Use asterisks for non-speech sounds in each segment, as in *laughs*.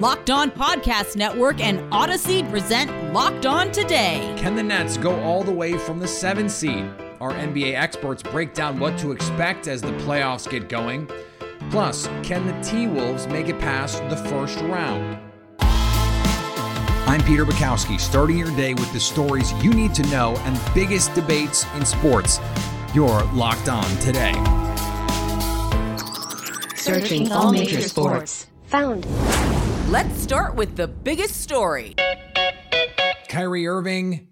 Locked On Podcast Network and Odyssey present Locked On Today. Can the Nets go all the way from the seven seed? Our NBA experts break down what to expect as the playoffs get going. Plus, can the T Wolves make it past the first round? I'm Peter Bukowski, starting your day with the stories you need to know and biggest debates in sports. You're locked on today. Searching all major sports. Found. Let's start with the biggest story. Kyrie Irving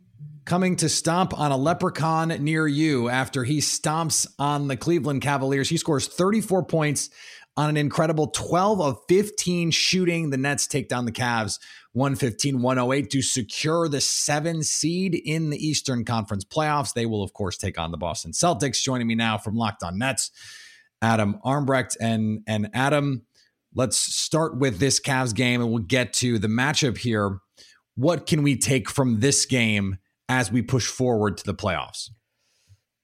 coming to stomp on a leprechaun near you after he stomps on the Cleveland Cavaliers. He scores 34 points on an incredible 12 of 15 shooting. The Nets take down the Cavs 115 108 to secure the seven seed in the Eastern Conference playoffs. They will, of course, take on the Boston Celtics. Joining me now from Locked On Nets, Adam Armbrecht. And, and Adam, let's start with this Cavs game and we'll get to the matchup here. What can we take from this game as we push forward to the playoffs?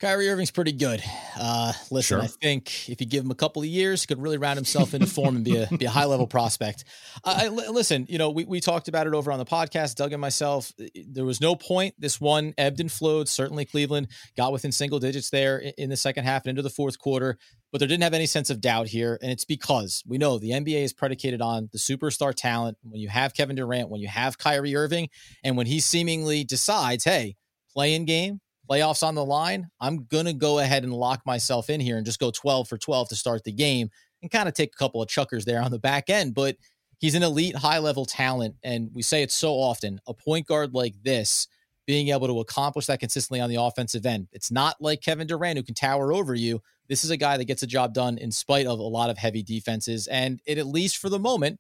Kyrie Irving's pretty good. Uh, listen, sure. I think if you give him a couple of years, he could really round himself into form and be a be a high level prospect. Uh, I, listen, you know, we, we talked about it over on the podcast, Doug and myself. There was no point. This one ebbed and flowed. Certainly, Cleveland got within single digits there in the second half and into the fourth quarter, but there didn't have any sense of doubt here, and it's because we know the NBA is predicated on the superstar talent. When you have Kevin Durant, when you have Kyrie Irving, and when he seemingly decides, hey, play in game playoffs on the line, I'm going to go ahead and lock myself in here and just go 12 for 12 to start the game and kind of take a couple of chuckers there on the back end. But he's an elite high level talent. And we say it so often a point guard like this being able to accomplish that consistently on the offensive end. It's not like Kevin Durant who can tower over you. This is a guy that gets a job done in spite of a lot of heavy defenses. And it, at least for the moment,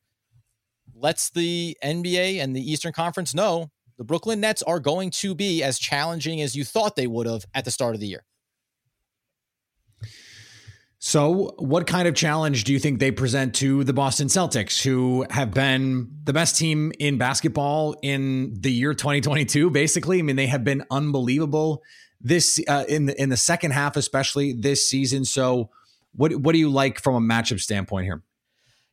lets the NBA and the Eastern Conference know the Brooklyn Nets are going to be as challenging as you thought they would have at the start of the year. So, what kind of challenge do you think they present to the Boston Celtics, who have been the best team in basketball in the year 2022? Basically, I mean, they have been unbelievable this uh, in the in the second half, especially this season. So, what what do you like from a matchup standpoint here?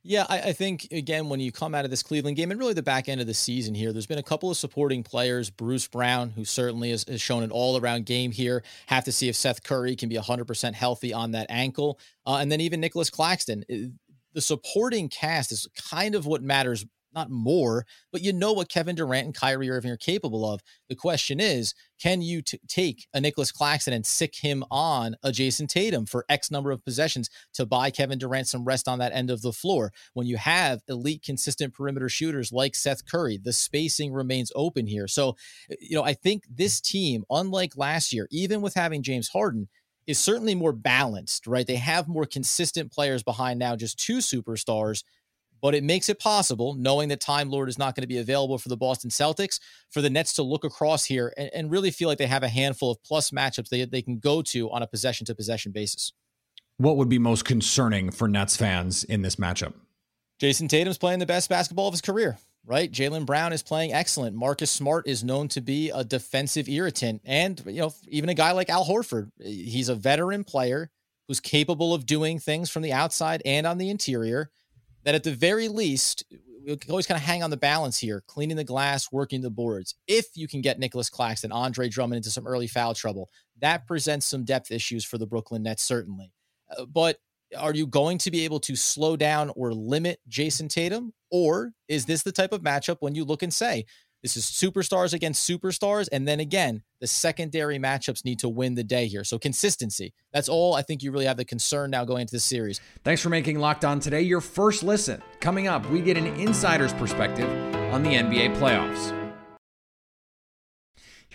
Yeah, I, I, think again when you come out of this Cleveland game and really the back end of the season here, there's been a couple of supporting players. Bruce Brown, who certainly has, has shown an all-around game here. Have to see if Seth Curry can be 100% healthy on that ankle, uh, and then even Nicholas Claxton. The supporting cast is kind of what matters not more, but you know what Kevin Durant and Kyrie Irving are capable of. The question is, can you t- take a Nicholas Claxton and sick him on a Jayson Tatum for X number of possessions to buy Kevin Durant some rest on that end of the floor? When you have elite, consistent perimeter shooters like Seth Curry, the spacing remains open here. So, eh, you know, I think this team, unlike last year, even with having James Harden, is certainly more balanced, right? They have more consistent players behind now, just two superstars but it makes it possible, knowing that Time Lord is not going to be available for the Boston Celtics, for the Nets to look across here and, and really feel like they have a handful of plus matchups they, they can go to on a possession to possession basis. What would be most concerning for Nets fans in this matchup? Jayson Tatum's playing the best basketball of his career, right? Jaylen Brown is playing excellent. Marcus Smart is known to be a defensive irritant. And, you know, even a guy like Al Horford, he's a veteran player who's capable of doing things from the outside and on the interior that at the very least, we always kind of hang on the balance here, cleaning the glass, working the boards. If you can get Nicholas Claxton, Andre Drummond into some early foul trouble, that presents some depth issues for the Brooklyn Nets, certainly. Uh, but are you going to be able to slow down or limit Jayson Tatum? Or is this the type of matchup when you look and say, this is superstars against superstars. And then again, the secondary matchups need to win the day here. So consistency. That's all I think you really have the concern now going into the series. Thanks for making Locked On today your first listen. Coming up, we get an insider's perspective on the NBA playoffs.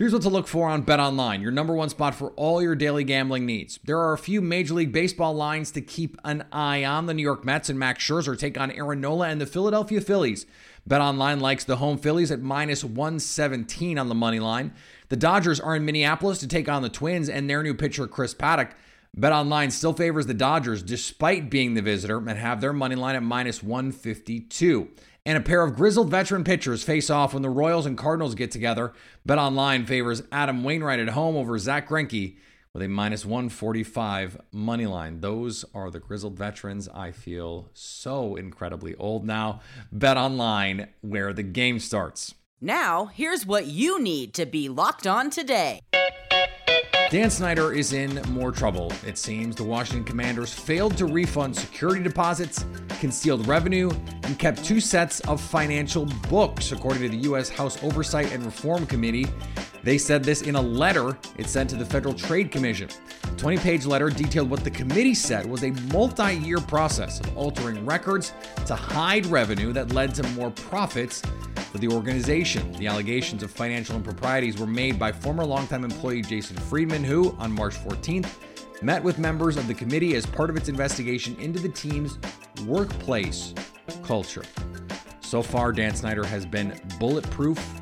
Here's what to look for on Bet Online, your number one spot for all your daily gambling needs. There are a few Major League Baseball lines to keep an eye on. The New York Mets and Max Scherzer take on Aaron Nola and the Philadelphia Phillies. Bet Online likes the home Phillies at minus 117 on the money line. The Dodgers are in Minneapolis to take on the Twins and their new pitcher, Chris Paddack. Bet Online still favors the Dodgers despite being the visitor and have their money line at minus 152. And a pair of grizzled veteran pitchers face off when the Royals and Cardinals get together. Bet Online favors Adam Wainwright at home over Zack Greinke with a minus 145 money line. Those are the grizzled veterans. I feel so incredibly old now. Bet online where the game starts. Now, here's what you need to be locked on today. Dan Snyder is in more trouble. It seems the Washington Commanders failed to refund security deposits, concealed revenue, and kept two sets of financial books, according to the U.S. House Oversight and Reform Committee. They said this in a letter it sent to the Federal Trade Commission. The 20 page letter detailed what the committee said was a multi year process of altering records to hide revenue that led to more profits for the organization. The allegations of financial improprieties were made by former longtime employee Jason Friedman, who, on March 14th, met with members of the committee as part of its investigation into the team's workplace culture. So far, Dan Snyder has been bulletproof.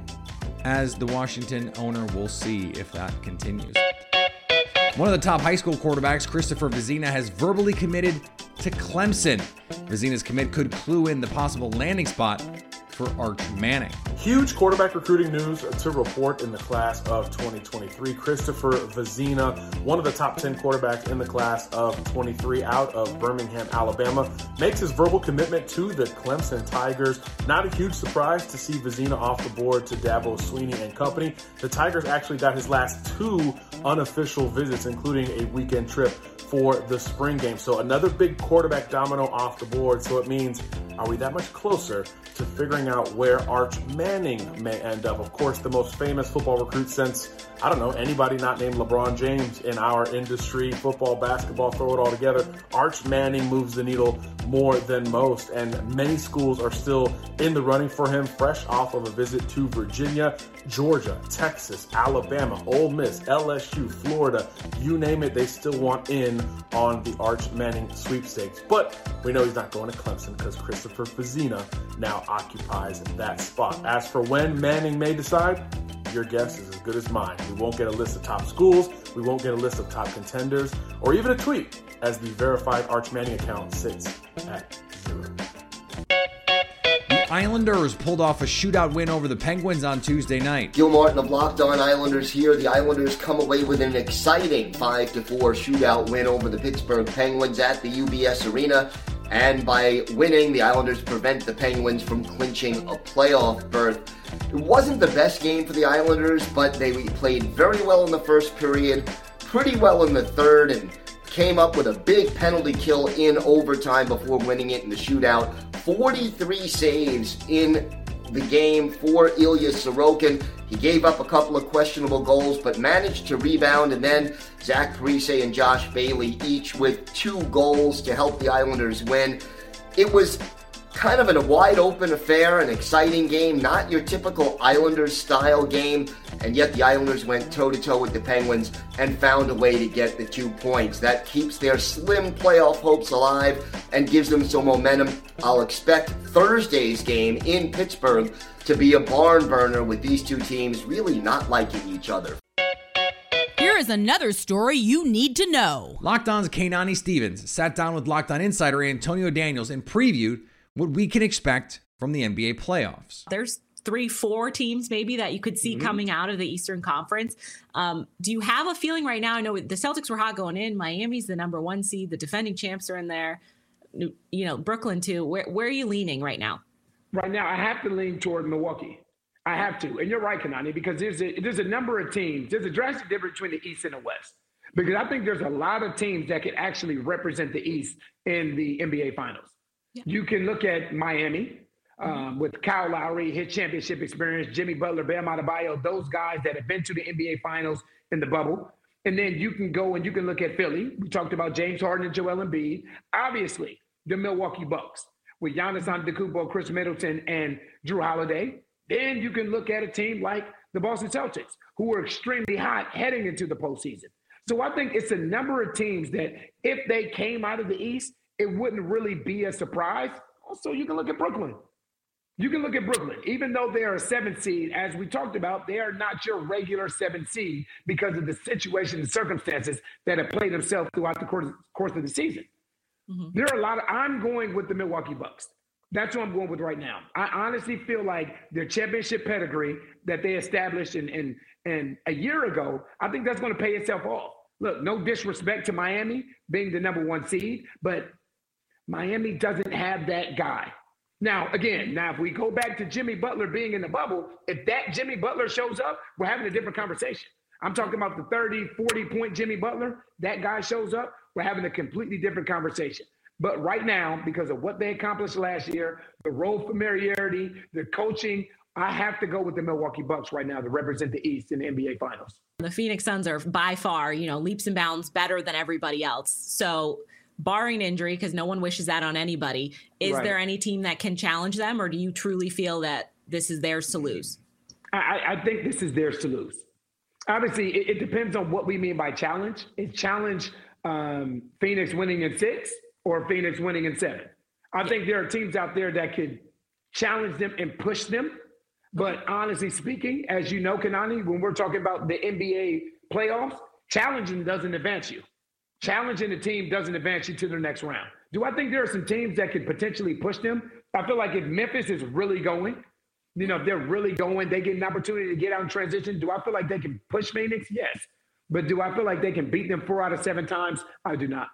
As the Washington owner, we'll see if that continues. One of the top high school quarterbacks, Christopher Vizzina, has verbally committed to Clemson. Vizzina's commit could clue in the possible landing spot for Arch Manning. Huge quarterback recruiting news to report in the class of 2023. Christopher Vizzina, one of the top 10 quarterbacks in the class of 23 out of Birmingham, Alabama, makes his verbal commitment to the Clemson Tigers. Not a huge surprise to see Vizzina off the board to Dabo Swinney and company. The Tigers actually got his last two unofficial visits, including a weekend trip for the spring game. So another big quarterback domino off the board. So it means, are we that much closer to figuring out where Arch Manning may end up. Of course, the most famous football recruit since, I don't know, anybody not named LeBron James in our industry, football, basketball, throw it all together. Arch Manning moves the needle more than most, and many schools are still in the running for him, fresh off of a visit to Virginia, Georgia, Texas, Alabama, Ole Miss, LSU, Florida, you name it, they still want in on the Arch Manning sweepstakes. But we know he's not going to Clemson because Christopher Vizzina now occupies that spot. As for when Manning may decide, your guess is as good as mine. We won't get a list of top schools, we won't get a list of top contenders, or even a tweet, as the verified Arch Manning account sits at zero. The Islanders pulled off a shootout win over the Penguins on Tuesday night. Gil Martin of Locked On Islanders here. The Islanders come away with an exciting 5 4 shootout win over the Pittsburgh Penguins at the UBS Arena. And by winning, the Islanders prevent the Penguins from clinching a playoff berth. It wasn't the best game for the Islanders, but they played very well in the first period, pretty well in the third, and came up with a big penalty kill in overtime before winning it in the shootout. 43 saves in the game for Ilya Sorokin. He gave up a couple of questionable goals, but managed to rebound. And then Zach Parise and Josh Bailey, each with two goals to help the Islanders win. It was kind of a wide open affair, an exciting game, not your typical Islanders style game, and yet the Islanders went toe to toe with the Penguins and found a way to get the two points. That keeps their slim playoff hopes alive and gives them some momentum. I'll expect Thursday's game in Pittsburgh to be a barn burner with these two teams really not liking each other. Here is another story you need to know. Locked On's Kainani Stevens sat down with Locked On insider Antonio Daniels and previewed what we can expect from the NBA playoffs. There's three, four teams maybe that you could see mm-hmm. coming out of the Eastern Conference. Um, do you have a feeling right now? I know the Celtics were hot going in. Miami's the number one seed. The defending champs are in there. You know, Brooklyn too. Where where are you leaning right now? Right now, I have to lean toward Milwaukee. I have to, and you're right, Kanani, because there's a, there's a number of teams. There's a drastic difference between the East and the West. Because I think there's a lot of teams that could actually represent the East in the NBA Finals. Yeah. You can look at Miami um, mm-hmm. with Kyle Lowry, his championship experience, Jimmy Butler, Bam Adebayo, those guys that have been to the NBA Finals in the bubble. And then you can go and you can look at Philly. We talked about James Harden and Joel Embiid. Obviously, the Milwaukee Bucks with Giannis Antetokounmpo, Khris Middleton, and Jrue Holiday. Then you can look at a team like the Boston Celtics, who were extremely hot heading into the postseason. So I think it's a number of teams that, if they came out of the East, it wouldn't really be a surprise. Also, you can look at Brooklyn. You can look at Brooklyn. Even though they are a seventh seed, as we talked about, they are not your regular seven seed because of the situation and circumstances that have played themselves throughout the course, course of the season. Mm-hmm. There are a lot of, I'm going with the Milwaukee Bucks. That's what I'm going with right now. I honestly feel like their championship pedigree that they established in, in, in a year ago, I think that's going to pay itself off. Look, no disrespect to Miami being the number one seed, but Miami doesn't have that guy. Now, again, now if we go back to Jimmy Butler being in the bubble, if that Jimmy Butler shows up, we're having a different conversation. I'm talking about the 30, 40 point Jimmy Butler. That guy shows up, we're having a completely different conversation. But right now, because of what they accomplished last year, the role familiarity, the coaching, I have to go with the Milwaukee Bucks right now to represent the East in the NBA Finals. The Phoenix Suns are by far, you know, leaps and bounds better than everybody else. So, barring injury, because no one wishes that on anybody, is right. there any team that can challenge them, or do you truly feel that this is theirs to lose? I, I think this is theirs to lose. Obviously, it, it, depends on what we mean by challenge. Is challenge um, Phoenix winning in six or Phoenix winning in seven? I think there are teams out there that could challenge them and push them but honestly speaking, as you know, Kanani, when we're talking about the NBA playoffs, challenging doesn't advance you. Challenging the team doesn't advance you to the next round. Do I think there are some teams that could potentially push them? I feel like if Memphis is really going, you know, if they're really going, they get an opportunity to get out and transition. Do I feel like they can push Phoenix? Yes. But do I feel like they can beat them four out of seven times? I do not.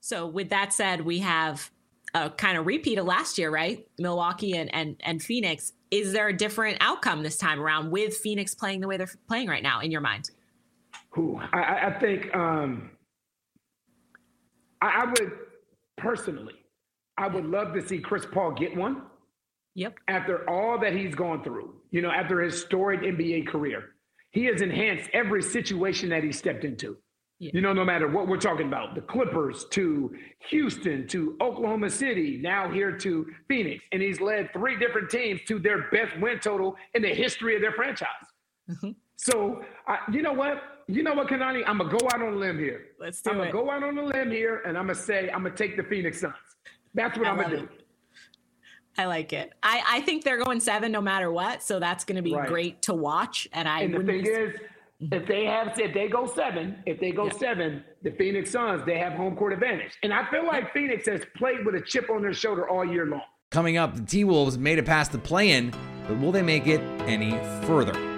So, with that said, we have a kind of repeat of last year, right? Milwaukee and and and Phoenix. Is there a different outcome this time around with Phoenix playing the way they're playing right now in your mind? Who I, I think um, I, I would personally, I would love to see Chris Paul get one. Yep. After all that he's gone through, you know, after his storied NBA career, he has enhanced every situation that he stepped into. Yeah. You know, no matter what we're talking about, the Clippers to Houston to Oklahoma City, now here to Phoenix. And he's led three different teams to their best win total in the history of their franchise. Mm-hmm. So, I, you know what? You know what, Kanani? I'm going to go out on a limb here. Let's do I'm it. I'm going to go out on a limb here and I'm going to say, I'm going to take the Phoenix Suns. That's what I am going to do. I like it. I, I think they're going seven no matter what. So that's going to be right. great to watch. And I and the thing is, if they have, if they go seven, if they go yeah. seven, the Phoenix Suns, they have home court advantage. And I feel like Phoenix has played with a chip on their shoulder all year long. Coming up, the T Wolves made it past the play in, but will they make it any further?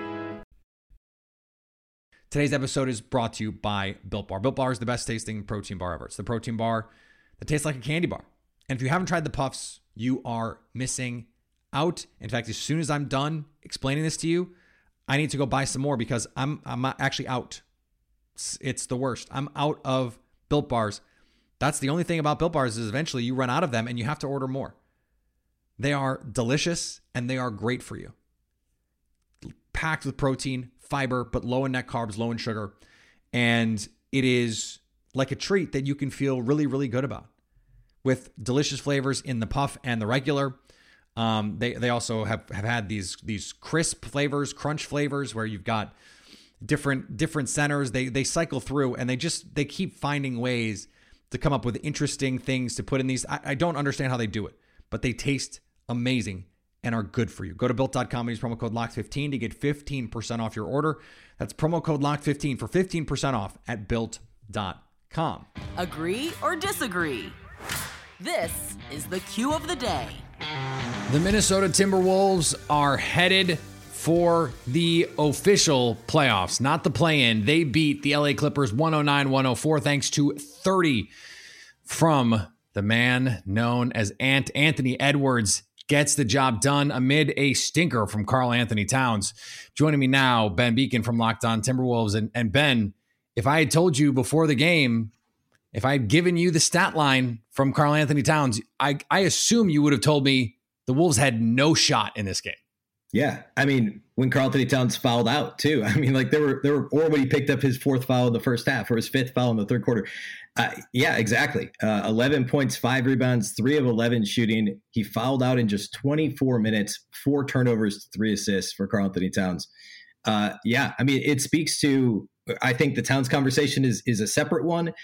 Today's episode is brought to you by Built Bar. Built Bar is the best tasting protein bar ever. It's the protein bar that tastes like a candy bar. And if you haven't tried the puffs, you are missing out. In fact, as soon as I'm done explaining this to you, I need to go buy some more because I'm I'm actually out. It's, it's the worst. I'm out of built bars. That's the only thing about built bars is eventually you run out of them and you have to order more. They are delicious and they are great for you. Packed with protein, fiber, but low in net carbs, low in sugar. And it is like a treat that you can feel really, really good about with delicious flavors in the puff and the regular. Um, they they also have, have had these these crisp flavors, crunch flavors, where you've got different different centers. They they cycle through and they just they keep finding ways to come up with interesting things to put in these. I, I don't understand how they do it, but they taste amazing and are good for you. Go to built.com and use promo code LOCK15 to get 15% off your order. That's promo code LOCK15 for 15% off at built.com. Agree or disagree? This is the cue of the day. The Minnesota Timberwolves are headed for the official playoffs, not the play in. They beat the LA Clippers 109 104 thanks to 30 from the man known as Ant Anthony Edwards. Gets the job done amid a stinker from Karl-Anthony Towns. Joining me now, Ben Beecken from Locked On Timberwolves. And, and Ben, if I had told you before the game if I had given you the stat line from Karl-Anthony Towns, I, I assume you would have told me the Wolves had no shot in this game. Yeah, I mean, when Karl-Anthony Towns fouled out too. *laughs* I mean, like there were there were, or when he picked up his fourth foul in the first half or his fifth foul in the third quarter. Uh, yeah, exactly. Uh, Eleven points, five rebounds, three of eleven shooting. He fouled out in just 24 minutes, four turnovers, three assists for Karl-Anthony Towns. Uh, yeah, I mean, it speaks to. I think the Towns conversation is is a separate one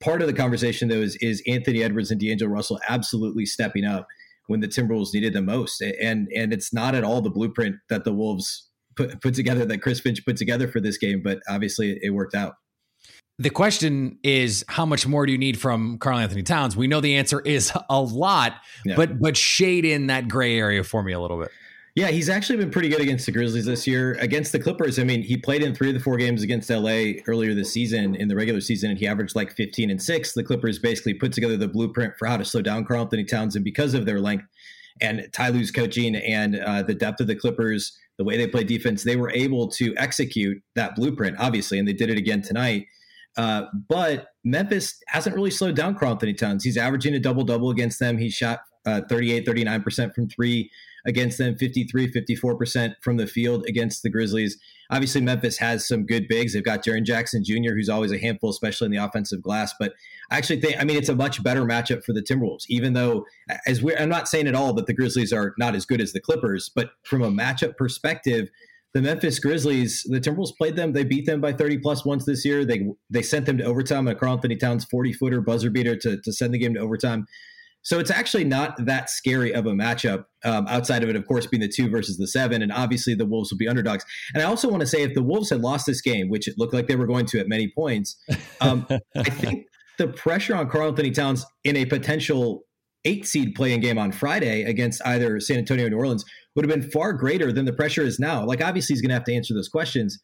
part of the conversation though is is Anthony Edwards and D'Angelo Russell absolutely stepping up when the Timberwolves needed them most, and and it's not at all the blueprint that the Wolves put put together that Chris Finch put together for this game, but obviously it worked out. The question is, how much more do you need from Karl-Anthony Towns? We know the answer is a lot, yeah. but but shade in that gray area for me a little bit. Yeah, he's actually been pretty good against the Grizzlies this year. Against the Clippers, I mean, he played in three of the four games against LA earlier this season in the regular season, and he averaged like 15 and six. The Clippers basically put together the blueprint for how to slow down Karl-Anthony Towns, and because of their length and Ty Lue's coaching and uh, the depth of the Clippers, the way they play defense, they were able to execute that blueprint, obviously, and they did it again tonight. Uh, but Memphis hasn't really slowed down Karl-Anthony Towns. He's averaging a double double against them. He shot uh, 38, 39% from three against them, 53, 54% from the field against the Grizzlies. Obviously, Memphis has some good bigs. They've got Jaren Jackson Jr., who's always a handful, especially in the offensive glass. But I actually think, I mean, it's a much better matchup for the Timberwolves, even though, as we're, I'm not saying at all that the Grizzlies are not as good as the Clippers, but from a matchup perspective, the Memphis Grizzlies, the Timberwolves played them. They beat them by 30 plus once this year. They they sent them to overtime. A Karl-Anthony Towns 40 footer buzzer beater to, to send the game to overtime. So it's actually not that scary of a matchup um, outside of it, of course, being the two versus the seven. And obviously the Wolves will be underdogs. And I also want to say if the Wolves had lost this game, which it looked like they were going to at many points, um, *laughs* I think the pressure on Karl-Anthony Towns in a potential eight seed playing game on Friday against either San Antonio or New Orleans would have been far greater than the pressure is now. Like, obviously, he's going to have to answer those questions.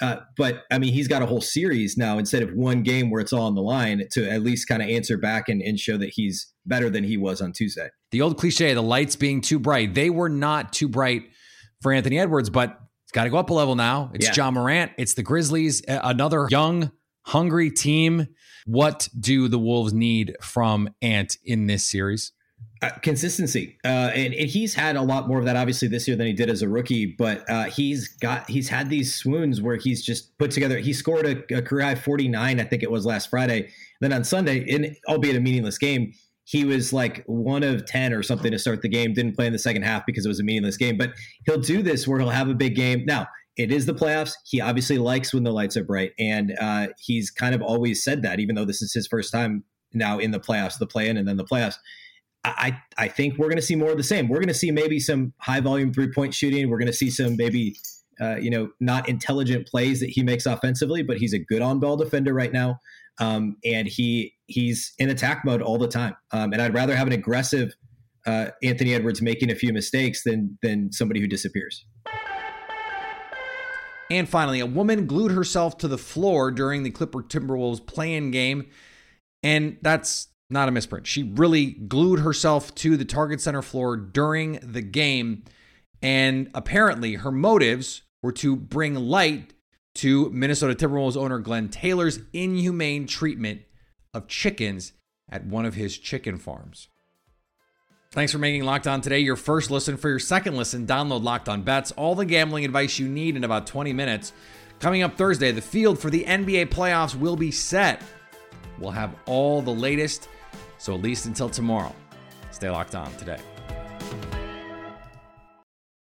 Uh, but I mean, he's got a whole series now instead of one game where it's all on the line to at least kind of answer back and, and show that he's better than he was on Tuesday. The old cliche, the lights being too bright. They were not too bright for Anthony Edwards, but it's got to go up a level now. It's yeah. Ja Morant. It's the Grizzlies, another young, hungry team. What do the Wolves need from Ant in this series? Uh, consistency, uh, and, and, he's had a lot more of that obviously this year than he did as a rookie. But uh, he's got he's had these swoons where he's just put together. He scored a, a career high forty nine, I think it was last Friday. Then on Sunday, in albeit a meaningless game, he was like one of ten or something to start the game. Didn't play in the second half because it was a meaningless game. But he'll do this where he'll have a big game. Now it is the playoffs. He obviously likes when the lights are bright, and uh, he's kind of always said that, even though this is his first time now in the playoffs, the play in and then the playoffs I, I think we're going to see more of the same. We're going to see maybe some high volume three point shooting. We're going to see some maybe, uh, you know, not intelligent plays that he makes offensively, but he's a good on ball defender right now. Um, and he he's in attack mode all the time. Um, and I'd rather have an aggressive uh, Anthony Edwards making a few mistakes than than somebody who disappears. And finally, a woman glued herself to the floor during the Clipper Timberwolves play-in game, and that's not a misprint. She really glued herself to the Target Center floor during the game. And apparently, her motives were to bring light to Minnesota Timberwolves owner Glen Taylor's inhumane treatment of chickens at one of his chicken farms. Thanks for making Locked On today your first listen. For your second listen, download Locked On Bets, all the gambling advice you need in about 20 minutes. Coming up Thursday, the field for the NBA playoffs will be set. We'll have all the latest so at least until tomorrow, stay locked on today.